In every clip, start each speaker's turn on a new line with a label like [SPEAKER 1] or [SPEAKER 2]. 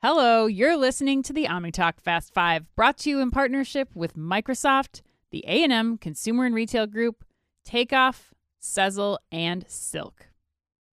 [SPEAKER 1] Hello, you're listening to the OmniTalk Fast 5, brought to you in partnership with Microsoft, the A&M Consumer and Retail Group, Takeoff, Sezzle, and Silk.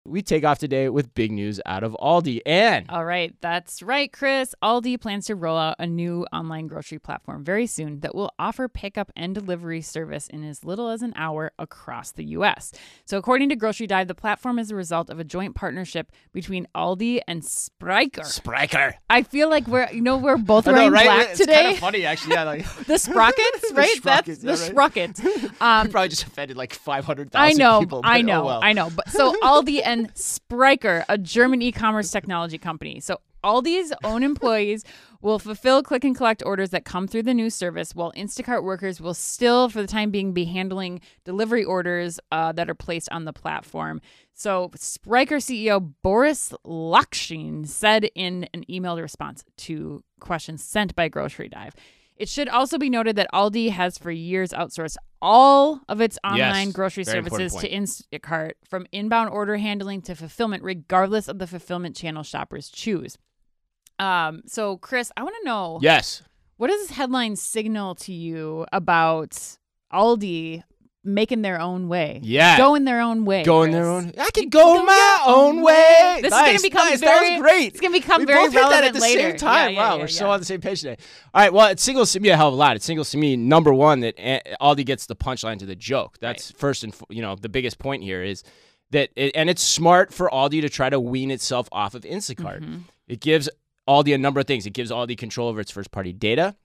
[SPEAKER 2] We take off today with big news out of Aldi. And
[SPEAKER 1] All right, that's right, Chris. Aldi plans to roll out a new online grocery platform very soon that will offer pickup and delivery service in as little as an hour across the U.S. So, according to Grocery Dive, the platform is a result of a joint partnership between Aldi and Spryker.
[SPEAKER 2] Spriker.
[SPEAKER 1] I feel like we're, you know, we're both
[SPEAKER 2] I know,
[SPEAKER 1] wearing
[SPEAKER 2] right?
[SPEAKER 1] black
[SPEAKER 2] it's
[SPEAKER 1] today.
[SPEAKER 2] kind of funny, actually. Yeah, like,
[SPEAKER 1] the sprockets, right? That's
[SPEAKER 2] sprockets,
[SPEAKER 1] the
[SPEAKER 2] yeah, right.
[SPEAKER 1] sprockets. Um,
[SPEAKER 2] we probably just offended like 500,000
[SPEAKER 1] I know,
[SPEAKER 2] people.
[SPEAKER 1] I
[SPEAKER 2] oh
[SPEAKER 1] know,
[SPEAKER 2] well.
[SPEAKER 1] I know. But so Aldi and Spryker, a German e-commerce technology company. So Aldi's own employees will fulfill click and collect orders that come through the new service, while Instacart workers will still, for the time being, be handling delivery orders uh, that are placed on the platform. So Spryker CEO Boris Lokschin said in an emailed response to questions sent by Grocery Dive. It should also be noted that Aldi has for years outsourced all of its online
[SPEAKER 2] Yes,
[SPEAKER 1] grocery services to Instacart, from inbound order handling to fulfillment, regardless of the fulfillment channel shoppers choose. Um, so Chris, I want to know
[SPEAKER 2] Yes.
[SPEAKER 1] what does this headline signal to you about Aldi making their own way?
[SPEAKER 2] Yeah.
[SPEAKER 1] Going their own way.
[SPEAKER 2] Going
[SPEAKER 1] Chris.
[SPEAKER 2] their own. I can go my own way.
[SPEAKER 1] This
[SPEAKER 2] nice,
[SPEAKER 1] is gonna become
[SPEAKER 2] nice.
[SPEAKER 1] very
[SPEAKER 2] That was great.
[SPEAKER 1] It's gonna become
[SPEAKER 2] we
[SPEAKER 1] very
[SPEAKER 2] both hit that
[SPEAKER 1] relevant
[SPEAKER 2] at the
[SPEAKER 1] later.
[SPEAKER 2] same time.
[SPEAKER 1] Yeah, yeah,
[SPEAKER 2] wow,
[SPEAKER 1] yeah,
[SPEAKER 2] we're so on the same page today. All right, well, it singles to me a hell of a lot. It singles to me number one that Aldi gets the punchline to the joke. That's first and you know the biggest point here is that, it, and it's smart for Aldi to try to wean itself off of Instacart.
[SPEAKER 1] Mm-hmm.
[SPEAKER 2] It gives Aldi a number of things. It gives Aldi control over its first party data.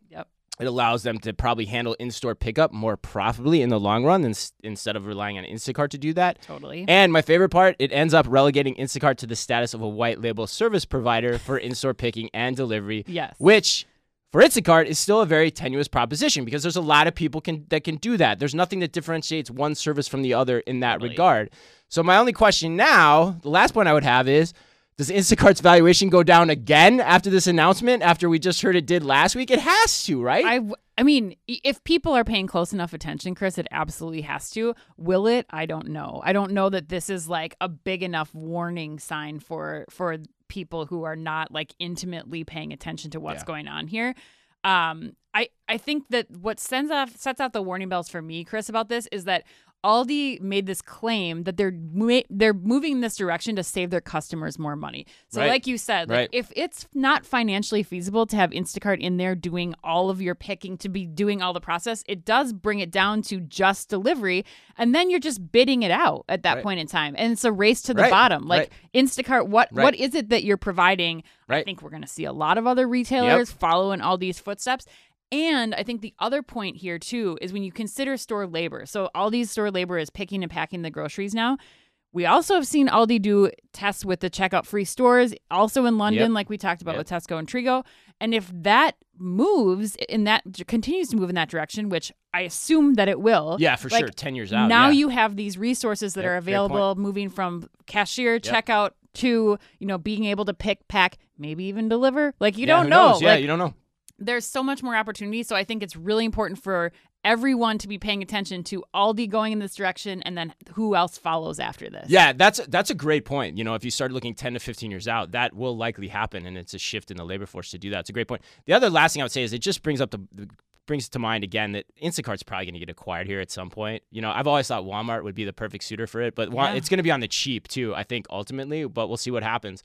[SPEAKER 2] It allows them to probably handle in-store pickup more profitably in the long run than, instead of relying on Instacart to do that.
[SPEAKER 1] Totally.
[SPEAKER 2] And my favorite part, it ends up relegating Instacart to the status of a white label service provider for in-store picking and delivery,
[SPEAKER 1] yes.
[SPEAKER 2] which for Instacart is still a very tenuous proposition because there's a lot of people can that can do that. There's nothing that differentiates one service from the other in that
[SPEAKER 1] Totally.
[SPEAKER 2] regard. So my only question now, the last point I would have is does Instacart's valuation go down again after this announcement after we just heard it did last week? It has to, right?
[SPEAKER 1] I, w- I mean, if people are paying close enough attention, Chris, it absolutely has to. Will it? I don't know. I don't know that this is like a big enough warning sign for for people who are not like intimately paying attention to what's
[SPEAKER 2] Yeah.
[SPEAKER 1] going on here. Um, I I think that what sends off sets out the warning bells for me, Chris, about this is that Aldi made this claim that they're ma- they're moving in this direction to save their customers more money. So,
[SPEAKER 2] Right.
[SPEAKER 1] like you said, like
[SPEAKER 2] Right.
[SPEAKER 1] if it's not financially feasible to have Instacart in there doing all of your picking, to be doing all the process, it does bring it down to just delivery, and then you're just bidding it out at that
[SPEAKER 2] Right.
[SPEAKER 1] point in time, and it's a race to the bottom. Like. Instacart, what what is it that you're providing? I think we're going to see a lot of other retailers following all these footsteps. And I think the other point here too is when you consider store labor. So Aldi's store labor is picking and packing the groceries now. We also have seen Aldi do tests with the checkout free stores, also in London,
[SPEAKER 2] Yep.
[SPEAKER 1] like we talked about
[SPEAKER 2] Yep.
[SPEAKER 1] with Tesco and Trigo. And if that moves in that continues to move in that direction, which I assume that it will.
[SPEAKER 2] yeah, for
[SPEAKER 1] like,
[SPEAKER 2] sure. 10 years out.
[SPEAKER 1] now
[SPEAKER 2] yeah.
[SPEAKER 1] you have these resources that
[SPEAKER 2] Yep,
[SPEAKER 1] are available moving from cashier checkout to you know being able to pick pack maybe even deliver like you
[SPEAKER 2] Yeah,
[SPEAKER 1] don't know
[SPEAKER 2] knows? Yeah,
[SPEAKER 1] like
[SPEAKER 2] you don't know.
[SPEAKER 1] There's so much more opportunity so i think it's really important for everyone to be paying attention to aldi going in this direction and then who else follows after this
[SPEAKER 2] Yeah, that's that's a great point. You know, if you start looking 10 to 15 years out, that will likely happen and it's a shift in the labor force to do that. It's a great point. The other last thing I would say is it just brings up the, the brings to mind again that Instacart's probably going to get acquired here at some point. You know, I've always thought Walmart would be the perfect suitor for it, but
[SPEAKER 1] Yeah.
[SPEAKER 2] it's going to be on the cheap too, I think ultimately, but we'll see what happens.